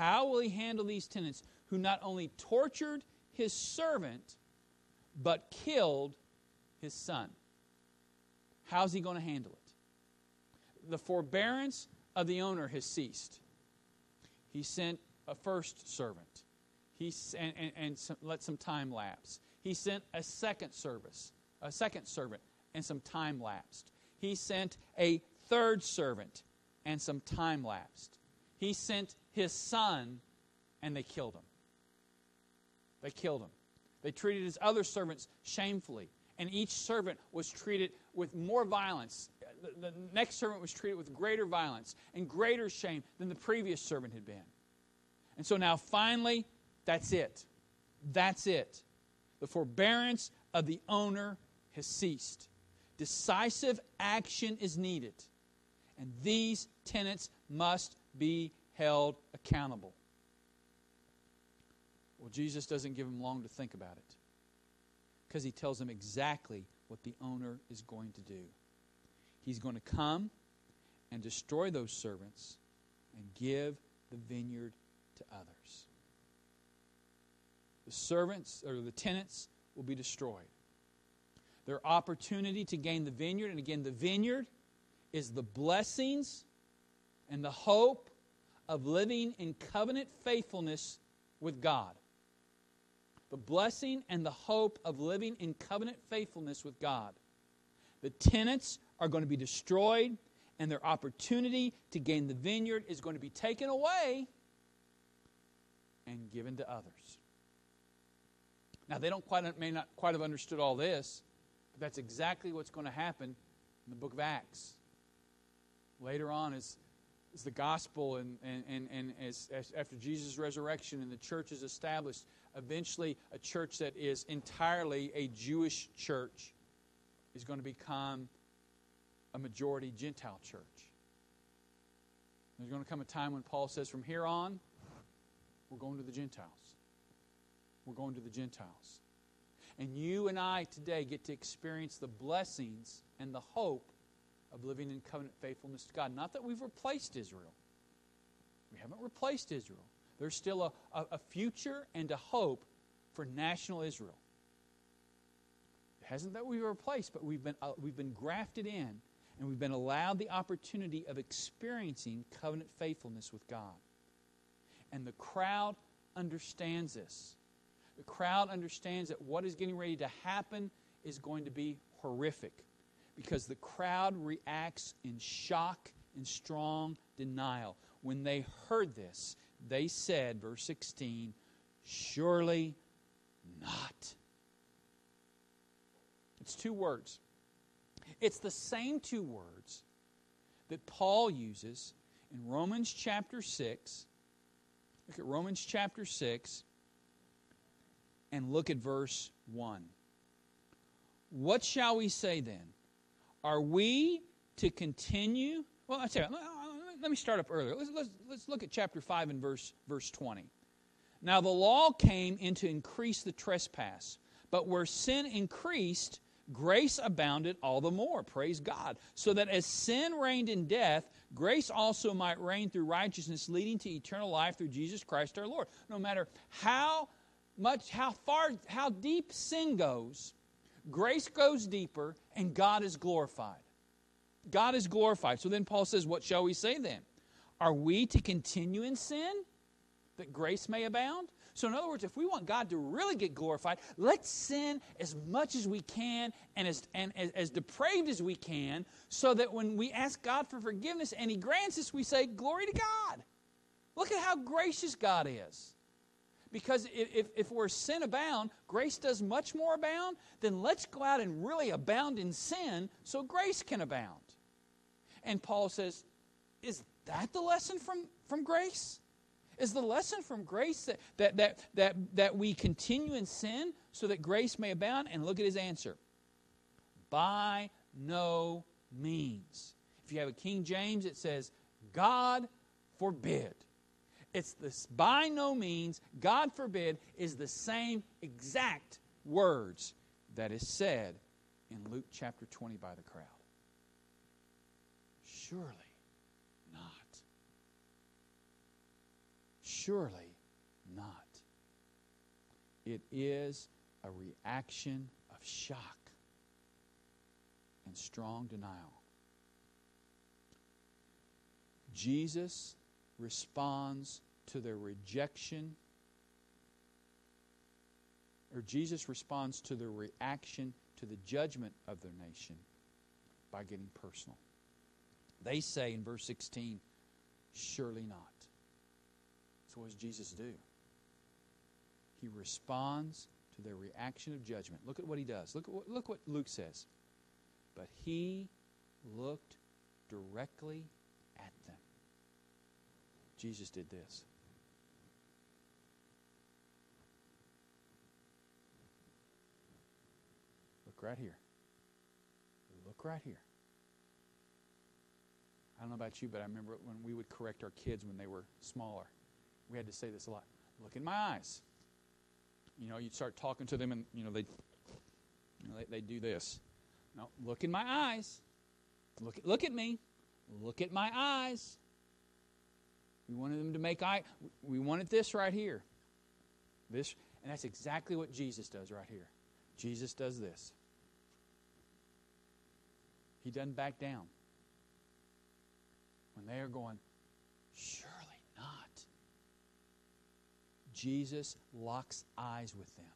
How will he handle these tenants who not only tortured his servant, but killed his son? How's he going to handle it? The forbearance of the owner has ceased. He sent a first servant. He and, and, and some, let some time lapse. He sent a second service, a second servant, and some time lapsed. He sent a third servant, and some time lapsed. He sent his son, and they killed him. They killed him. They treated his other servants shamefully, and each servant was treated with more violence. The, the next servant was treated with greater violence and greater shame than the previous servant had been. And so now, finally, that's it. That's it. The forbearance of the owner has ceased. Decisive action is needed. And these tenants must be held accountable. Well, Jesus doesn't give him long to think about it because he tells him exactly what the owner is going to do. He's going to come and destroy those servants and give the vineyard to others. The servants or the tenants will be destroyed. Their opportunity to gain the vineyard, and again, the vineyard is the blessings and the hope of living in covenant faithfulness with God. The blessing and the hope of living in covenant faithfulness with God. The tenants are going to be destroyed, and their opportunity to gain the vineyard is going to be taken away and given to others. Now, they don't quite, may not quite have understood all this, but that's exactly what's going to happen in the book of Acts. Later on, as, as the gospel and, and, and, and as, as after Jesus' resurrection and the church is established, eventually a church that is entirely a Jewish church is going to become a majority Gentile church. There's going to come a time when Paul says, from here on, we're going to the Gentiles. We're going to the Gentiles. And you and I today get to experience the blessings and the hope of living in covenant faithfulness to God. Not that we've replaced Israel, we haven't replaced Israel. There's still a, a, a future and a hope for national Israel. It hasn't that we've replaced, but we've been, uh, we've been grafted in and we've been allowed the opportunity of experiencing covenant faithfulness with God. And the crowd understands this. The crowd understands that what is getting ready to happen is going to be horrific because the crowd reacts in shock and strong denial. When they heard this, they said, verse 16, Surely not. It's two words. It's the same two words that Paul uses in Romans chapter 6. Look at Romans chapter 6 and look at verse 1. What shall we say then? Are we to continue? Well, I tell you, let me start up earlier. Let's, let's, let's look at chapter 5 and verse, verse 20. Now, the law came in to increase the trespass, but where sin increased, grace abounded all the more. Praise God. So that as sin reigned in death, grace also might reign through righteousness, leading to eternal life through Jesus Christ our Lord. No matter how much, how far, how deep sin goes, grace goes deeper and God is glorified. God is glorified. So then Paul says, What shall we say then? Are we to continue in sin that grace may abound? So, in other words, if we want God to really get glorified, let's sin as much as we can and as, and as, as depraved as we can, so that when we ask God for forgiveness and He grants us, we say, Glory to God. Look at how gracious God is. Because if, if we're sin abound, grace does much more abound, then let's go out and really abound in sin so grace can abound. And Paul says, Is that the lesson from, from grace? Is the lesson from grace that, that, that, that, that we continue in sin so that grace may abound? And look at his answer. By no means. If you have a King James, it says, God forbid. It's this by no means, God forbid, is the same exact words that is said in Luke chapter 20 by the crowd. Surely not. Surely not. It is a reaction of shock and strong denial. Jesus responds to their rejection, or Jesus responds to their reaction to the judgment of their nation by getting personal. They say in verse 16, Surely not. So, what does Jesus do? He responds to their reaction of judgment. Look at what he does. Look, look what Luke says. But he looked directly at them. Jesus did this. Look right here. Look right here. I don't know about you, but I remember when we would correct our kids when they were smaller. We had to say this a lot. Look in my eyes. You know, you'd start talking to them, and you know they, you know, they they do this. No, look in my eyes. Look look at me. Look at my eyes. We wanted them to make eye. We wanted this right here. This, and that's exactly what Jesus does right here. Jesus does this. He doesn't back down. When they are going, surely not. Jesus locks eyes with them.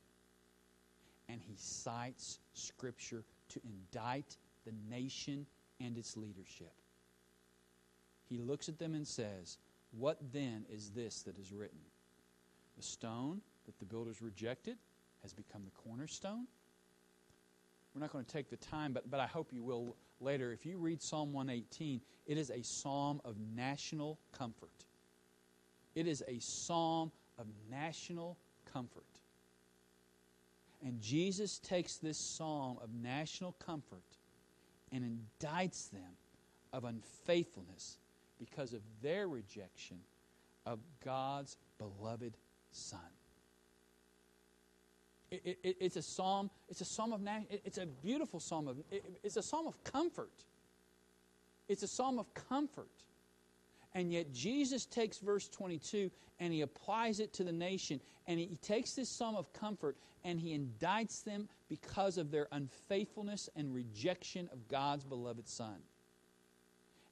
And he cites Scripture to indict the nation and its leadership. He looks at them and says, What then is this that is written? The stone that the builders rejected has become the cornerstone. We're not going to take the time, but, but I hope you will later. If you read Psalm 118, it is a psalm of national comfort. It is a psalm of national comfort. And Jesus takes this psalm of national comfort and indicts them of unfaithfulness because of their rejection of God's beloved Son. It, it, it's a psalm. It's a psalm of. It's a beautiful psalm of. It's a psalm of comfort. It's a psalm of comfort. And yet Jesus takes verse 22 and he applies it to the nation. And he takes this psalm of comfort and he indicts them because of their unfaithfulness and rejection of God's beloved Son.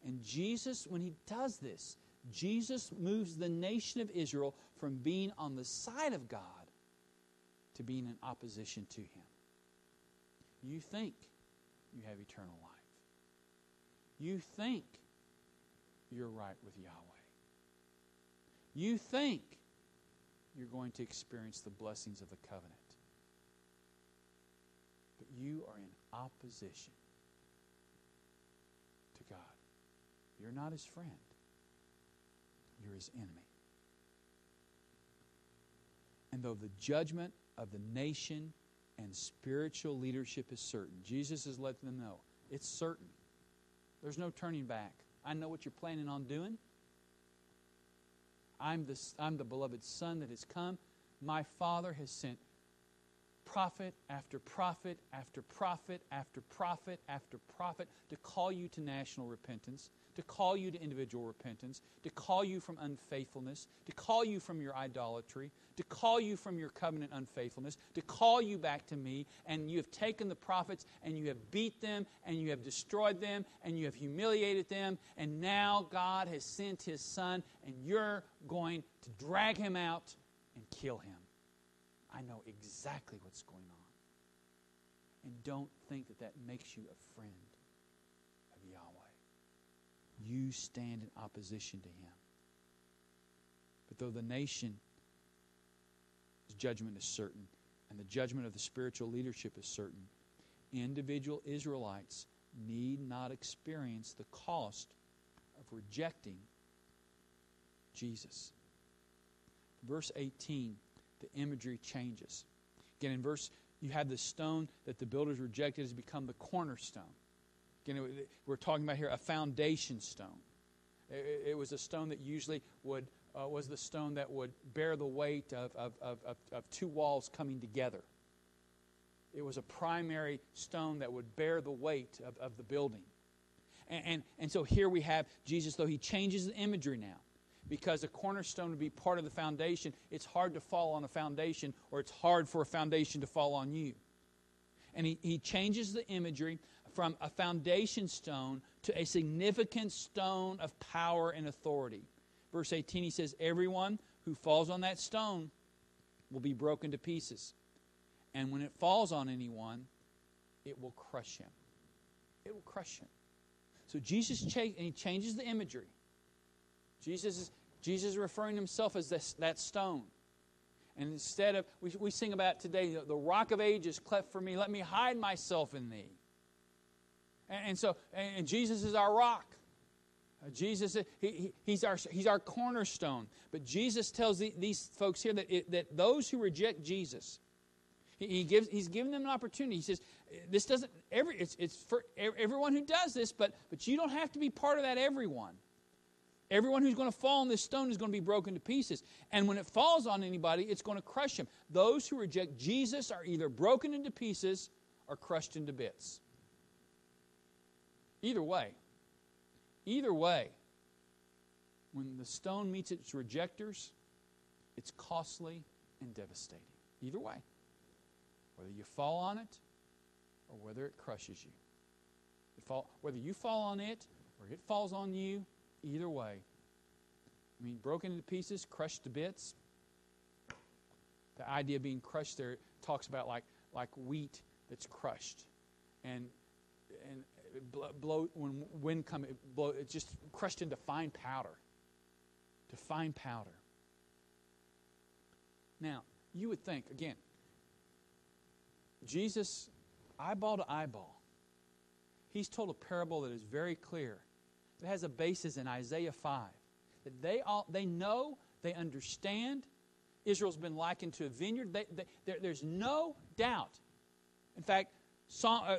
And Jesus, when he does this, Jesus moves the nation of Israel from being on the side of God to being in opposition to Him. You think you have eternal life. You think you're right with Yahweh. You think you're going to experience the blessings of the covenant. But you are in opposition to God. You're not his friend, you're his enemy. And though the judgment of the nation and spiritual leadership is certain, Jesus is letting them know it's certain. There's no turning back. I know what you're planning on doing. I'm the, I'm the beloved Son that has come. My Father has sent prophet after prophet after prophet after prophet after prophet to call you to national repentance, to call you to individual repentance, to call you from unfaithfulness, to call you from your idolatry, to call you from your covenant unfaithfulness, to call you back to me. And you have taken the prophets and you have beat them and you have destroyed them and you have humiliated them. And now God has sent his son and you're going to drag him out and kill him. I know exactly what's going on. And don't think that that makes you a friend of Yahweh. You stand in opposition to him. But though the nation's judgment is certain, and the judgment of the spiritual leadership is certain. Individual Israelites need not experience the cost of rejecting Jesus. Verse 18, the imagery changes. Again, in verse, you have the stone that the builders rejected has become the cornerstone. Again, we're talking about here a foundation stone. It was a stone that usually would uh, was the stone that would bear the weight of, of, of, of, two walls coming together. It was a primary stone that would bear the weight of, of the building. And, and, and so here we have Jesus, though he changes the imagery now. Because a cornerstone would be part of the foundation. It's hard to fall on a foundation, or it's hard for a foundation to fall on you. And he, he changes the imagery from a foundation stone to a significant stone of power and authority. Verse 18, he says, Everyone who falls on that stone will be broken to pieces. And when it falls on anyone, it will crush him. It will crush him. So Jesus cha- and he changes the imagery. Jesus is, Jesus is referring to himself as this, that stone. And instead of, we, we sing about today, the rock of ages cleft for me, let me hide myself in thee. And, and so, and Jesus is our rock. Uh, Jesus, he, he, he's, our, he's our cornerstone. But Jesus tells the, these folks here that, it, that those who reject Jesus, he, he, gives, he's given them an opportunity. He says, this doesn't, every, it's, it's for everyone who does this, but, but you don't have to be part of that everyone. Everyone who's going to fall on this stone is going to be broken to pieces. And when it falls on anybody, it's going to crush him. Those who reject Jesus are either broken into pieces or crushed into bits. Either way, either way, when the stone meets its rejectors, it's costly and devastating. Either way, whether you fall on it or whether it crushes you. Whether you fall on it or it falls on you, either way. I mean, broken into pieces, crushed to bits. The idea of being crushed there talks about like, like wheat that's crushed. And, and blow, when wind comes, it, blow, it just crushed into fine powder. To fine powder. Now, you would think, again, Jesus, eyeball to eyeball, he's told a parable that is very clear. It has a basis in Isaiah 5. That they, all, they know, they understand. Israel's been likened to a vineyard. They, they, there, there's no doubt. In fact, Psalm, uh,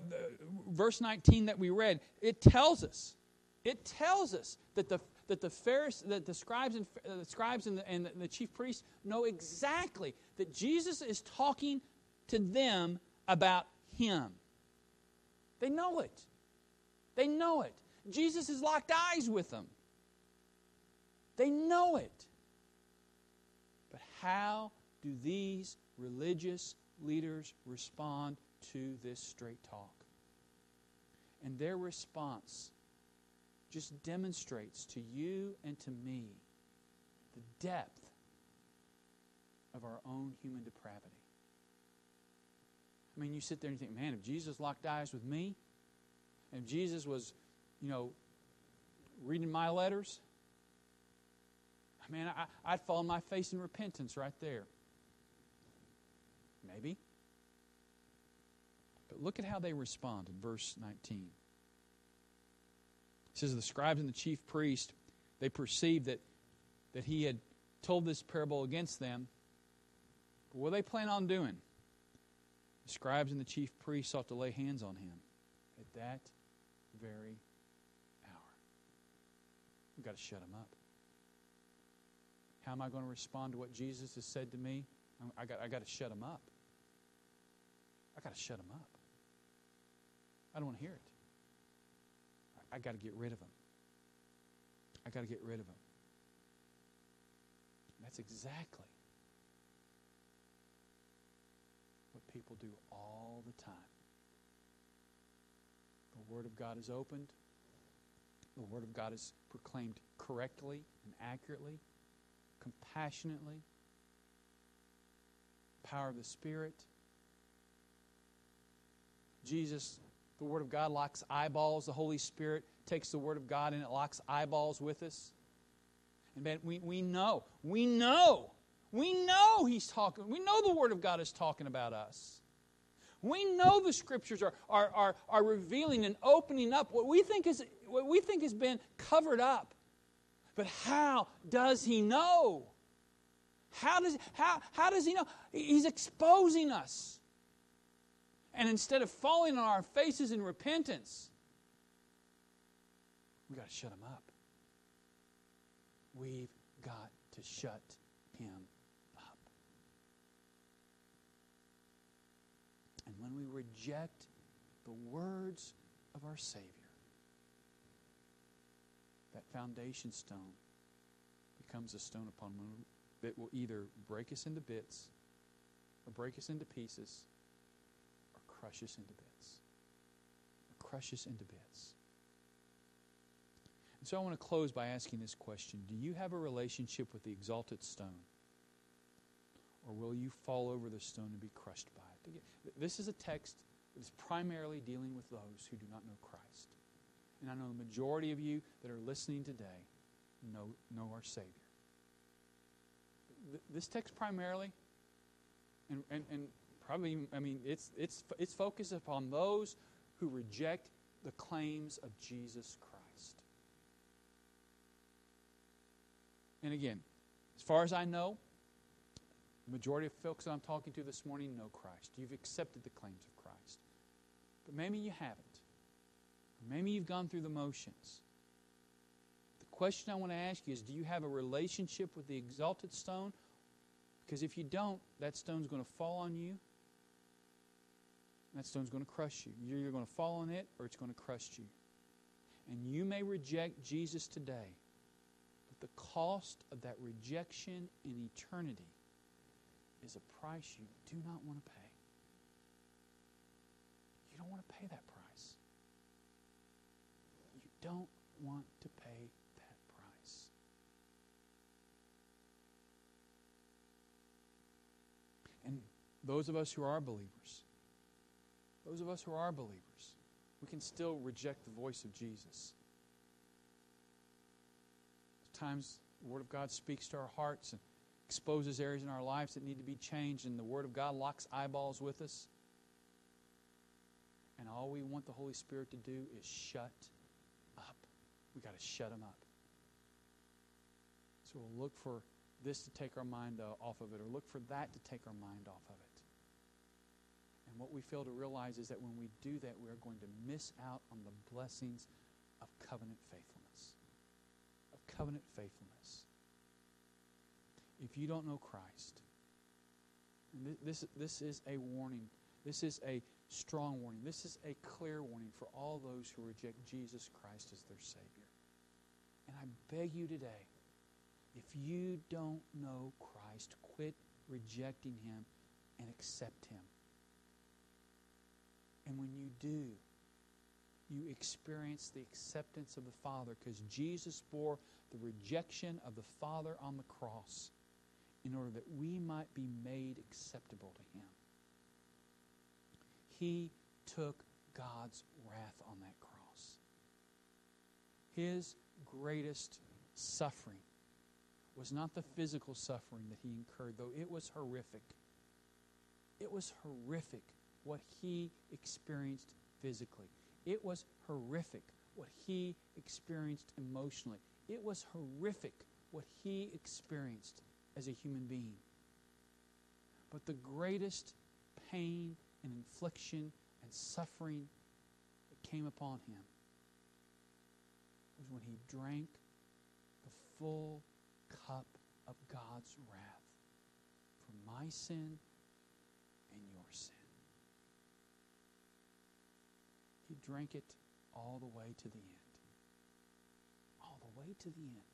verse 19 that we read, it tells us, it tells us that the, that the, Pharisees, that the scribes, and, uh, the, scribes and, the, and the chief priests know exactly that Jesus is talking to them about him. They know it. They know it. Jesus has locked eyes with them. They know it. But how do these religious leaders respond to this straight talk. And their response just demonstrates to you and to me the depth of our own human depravity. I mean, you sit there and you think, man, if Jesus locked eyes with me, if Jesus was, you know, reading my letters, man, I, I'd fall on my face in repentance right there. Maybe. But look at how they respond in verse 19. It says, The scribes and the chief priest, they perceived that, that he had told this parable against them. But what they plan on doing? The scribes and the chief priests sought to lay hands on him at that very. We've got to shut him up. How am I going to respond to what Jesus has said to me? I got, I got to shut him up. I got to shut him up. I don't want to hear it. I, I got to get rid of them. I got to get rid of them. That's exactly what people do all the time. The Word of God is opened. The Word of God is proclaimed correctly and accurately, compassionately. Power of the Spirit. Jesus the Word of God locks eyeballs. The Holy Spirit takes the Word of God and it locks eyeballs with us. And man, we, we know, we know, we know He's talking, we know the Word of God is talking about us. We know the Scriptures are, are, are, are revealing and opening up what we think is what we think has been covered up. But how does He know? How does, how, how does He know? He's exposing us. And instead of falling on our faces in repentance, we've got to shut him up. We've got to shut him up. And when we reject the words of our Savior, that foundation stone becomes a stone upon which that will either break us into bits, or break us into pieces, or crush us into bits. Or crush us into bits. And so I want to close by asking this question Do you have a relationship with the exalted stone? Or will you fall over the stone and be crushed by it? This is a text that is primarily dealing with those who do not know Christ. And I know the majority of you that are listening today know, know our Savior. This text primarily, and, and, and probably, I mean, it's, it's, it's focused upon those who reject the claims of Jesus Christ. And again, as far as I know, the majority of folks that I'm talking to this morning know Christ. You've accepted the claims of Christ. But maybe you haven't. Maybe you've gone through the motions. The question I want to ask you is do you have a relationship with the exalted stone? Because if you don't, that stone's going to fall on you. That stone's going to crush you. You're either going to fall on it or it's going to crush you. And you may reject Jesus today, but the cost of that rejection in eternity is a price you do not want to pay. You don't want to pay that price. You don't want to pay that price. And those of us who are believers, those of us who are believers, we can still reject the voice of Jesus. Times the Word of God speaks to our hearts and exposes areas in our lives that need to be changed, and the Word of God locks eyeballs with us. And all we want the Holy Spirit to do is shut up. we got to shut Him up. So we'll look for this to take our mind off of it, or look for that to take our mind off of it. And what we fail to realize is that when we do that, we are going to miss out on the blessings of covenant faithfulness. Of covenant faithfulness if you don't know Christ, this, this is a warning. This is a strong warning. This is a clear warning for all those who reject Jesus Christ as their Savior. And I beg you today, if you don't know Christ, quit rejecting Him and accept Him. And when you do, you experience the acceptance of the Father because Jesus bore the rejection of the Father on the cross in order that we might be made acceptable to Him. He took God's wrath on that cross. His greatest suffering was not the physical suffering that he incurred, though it was horrific. It was horrific what he experienced physically. It was horrific what he experienced emotionally. It was horrific what he experienced as a human being. But the greatest pain and infliction and suffering that came upon him was when he drank the full cup of God's wrath for my sin and your sin. He drank it all the way to the end. All the way to the end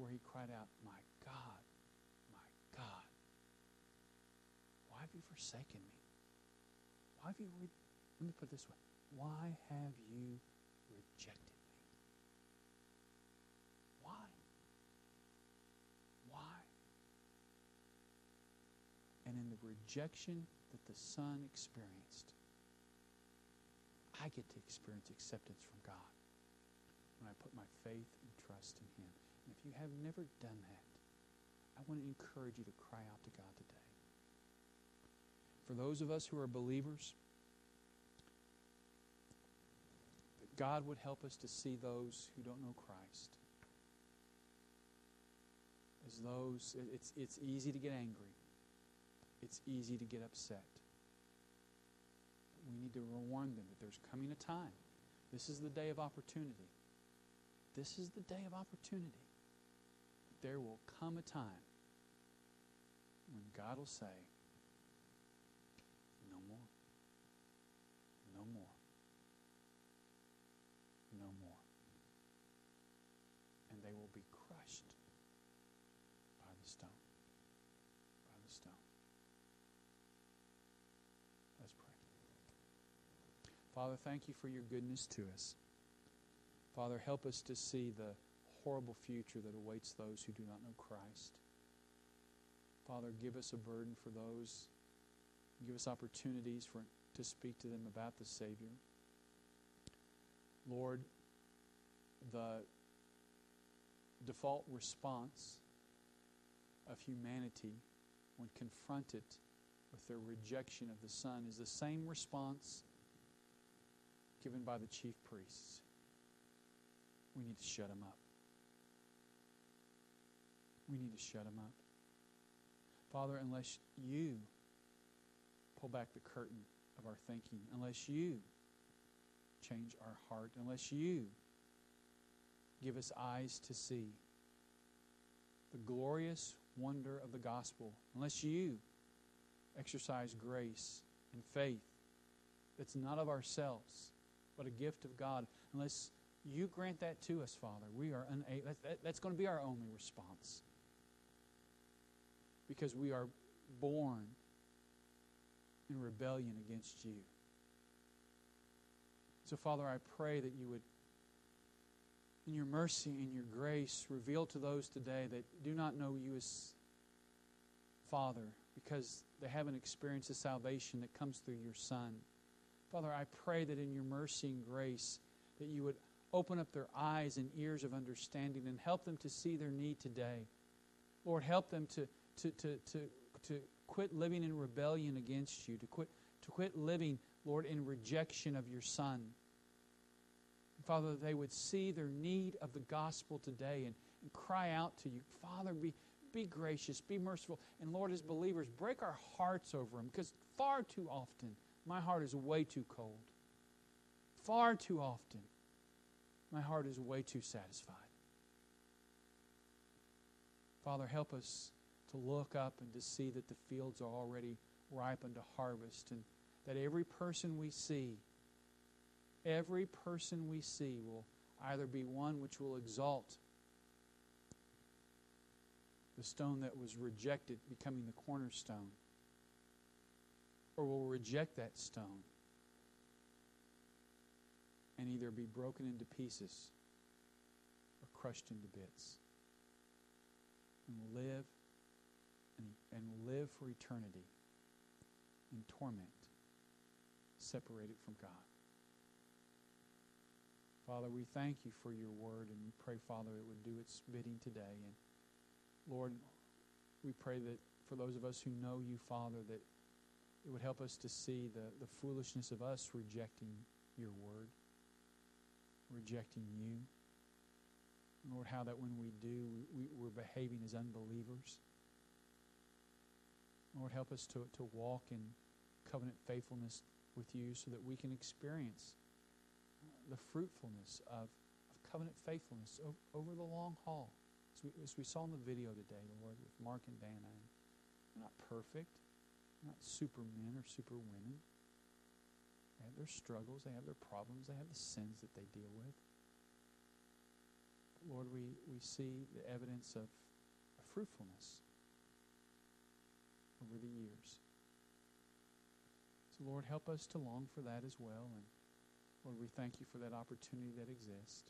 where he cried out, My God, my God, why have you forsaken me? Why have you, re- let me put it this way, why have you rejected me? Why? Why? And in the rejection that the Son experienced, I get to experience acceptance from God when I put my faith and trust in Him. If you have never done that, I want to encourage you to cry out to God today. For those of us who are believers, that God would help us to see those who don't know Christ as those, it's, it's easy to get angry. It's easy to get upset. we need to warn them that there's coming a time. This is the day of opportunity. This is the day of opportunity there will come a time when God will say, No more. No more. No more. And they will be crushed by the stone. By the stone. Let's pray. Father, thank you for your goodness to us. Father, help us to see the horrible future that awaits those who do not know Christ. Father, give us a burden for those. Give us opportunities for to speak to them about the Savior. Lord, the default response of humanity when confronted with their rejection of the Son is the same response given by the chief priests. We need to shut them up. We need to shut them up. Father, unless you pull back the curtain of our thinking, unless you change our heart, unless you give us eyes to see the glorious wonder of the gospel, unless you exercise grace and faith that's not of ourselves, but a gift of God, unless you grant that to us, Father, we are unable. That, that, that's going to be our only response. Because we are born in rebellion against you. So, Father, I pray that you would, in your mercy and your grace, reveal to those today that do not know you as Father because they haven't experienced the salvation that comes through your Son. Father, I pray that in your mercy and grace, that you would open up their eyes and ears of understanding and help them to see their need today. Lord, help them to, to, to, to, to quit living in rebellion against you, to quit, to quit living, Lord, in rejection of your Son. Father, they would see their need of the gospel today and, and cry out to you. Father, be, be gracious, be merciful. And Lord, as believers, break our hearts over them because far too often my heart is way too cold. Far too often my heart is way too satisfied. Father, help us to look up and to see that the fields are already ripened to harvest and that every person we see, every person we see will either be one which will exalt the stone that was rejected becoming the cornerstone, or will reject that stone and either be broken into pieces or crushed into bits and will live and, and live for eternity in torment separated from God. Father, we thank you for your word and we pray, Father, it would do its bidding today. And Lord, we pray that for those of us who know you, Father, that it would help us to see the, the foolishness of us rejecting your word rejecting you. Lord, how that when we do, we, we're behaving as unbelievers. Lord, help us to, to walk in covenant faithfulness with you so that we can experience the fruitfulness of, of covenant faithfulness over, over the long haul. As we, as we, saw in the video today, Lord, with Mark and Dana. They're not perfect, they're not supermen or superwomen. They have their struggles, they have their problems, they have the sins that they deal with. But Lord, we, we see the evidence of, of fruitfulness over the years. So, Lord, help us to long for that as well. And Lord, we thank you for that opportunity that exists.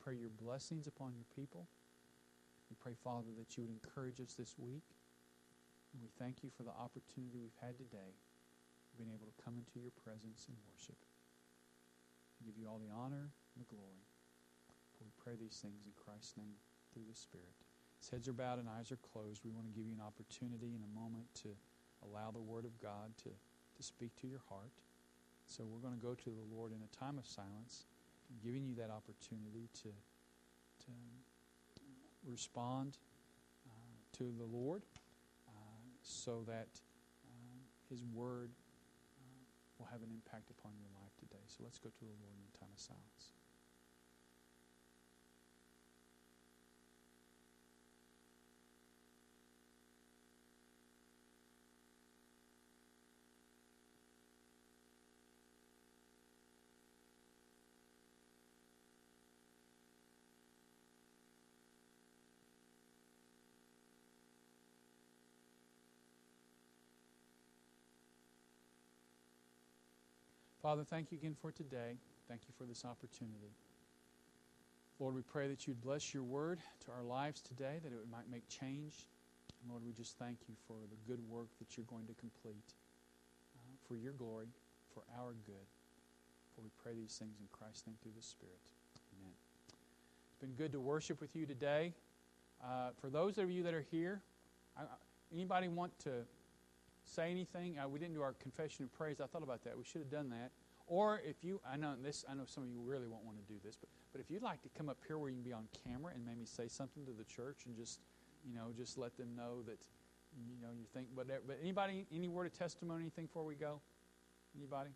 Pray your blessings upon your people. We pray, Father, that you would encourage us this week. And we thank you for the opportunity we've had today being able to come into your presence and worship. We give you all the honor and the glory. We pray these things in Christ's name through the Spirit. Heads are bowed and eyes are closed, we want to give you an opportunity in a moment to allow the Word of God to, to speak to your heart. So we're going to go to the Lord in a time of silence, giving you that opportunity to, to respond uh, to the Lord uh, so that uh, His Word will have an impact upon your life today. So let's go to the Lord in a time of silence. Father, thank you again for today. Thank you for this opportunity. Lord, we pray that you'd bless your word to our lives today, that it might make change. And Lord, we just thank you for the good work that you're going to complete uh, for your glory, for our good. For we pray these things in Christ's name through the Spirit. Amen. It's been good to worship with you today. Uh, for those of you that are here, I, anybody want to say anything? Uh, we didn't do our confession and praise. I thought about that. We should have done that. Or if you, I know this, I know some of you really won't want to do this, but but if you'd like to come up here where you can be on camera and maybe say something to the church and just, you know, just let them know that, you know, you think. But but anybody, any word of testimony, anything before we go? Anybody?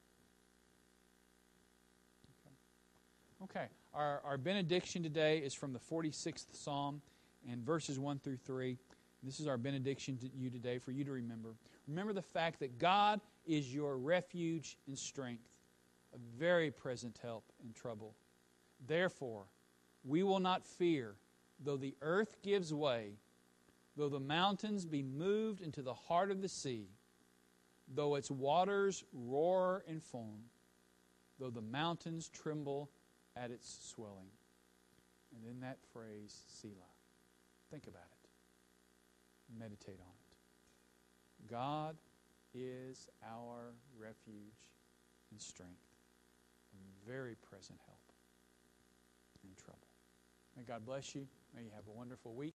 Okay. Okay. Our our benediction today is from the 46th Psalm and verses 1 through 3. This is our benediction to you today for you to remember. Remember the fact that God is your refuge and strength, a very present help in trouble. Therefore, we will not fear, though the earth gives way, though the mountains be moved into the heart of the sea, though its waters roar and foam, though the mountains tremble at its swelling. And then that phrase, Selah. Think about it. Meditate on it. God is our refuge and strength, a very present help in trouble. May God bless you. May you have a wonderful week.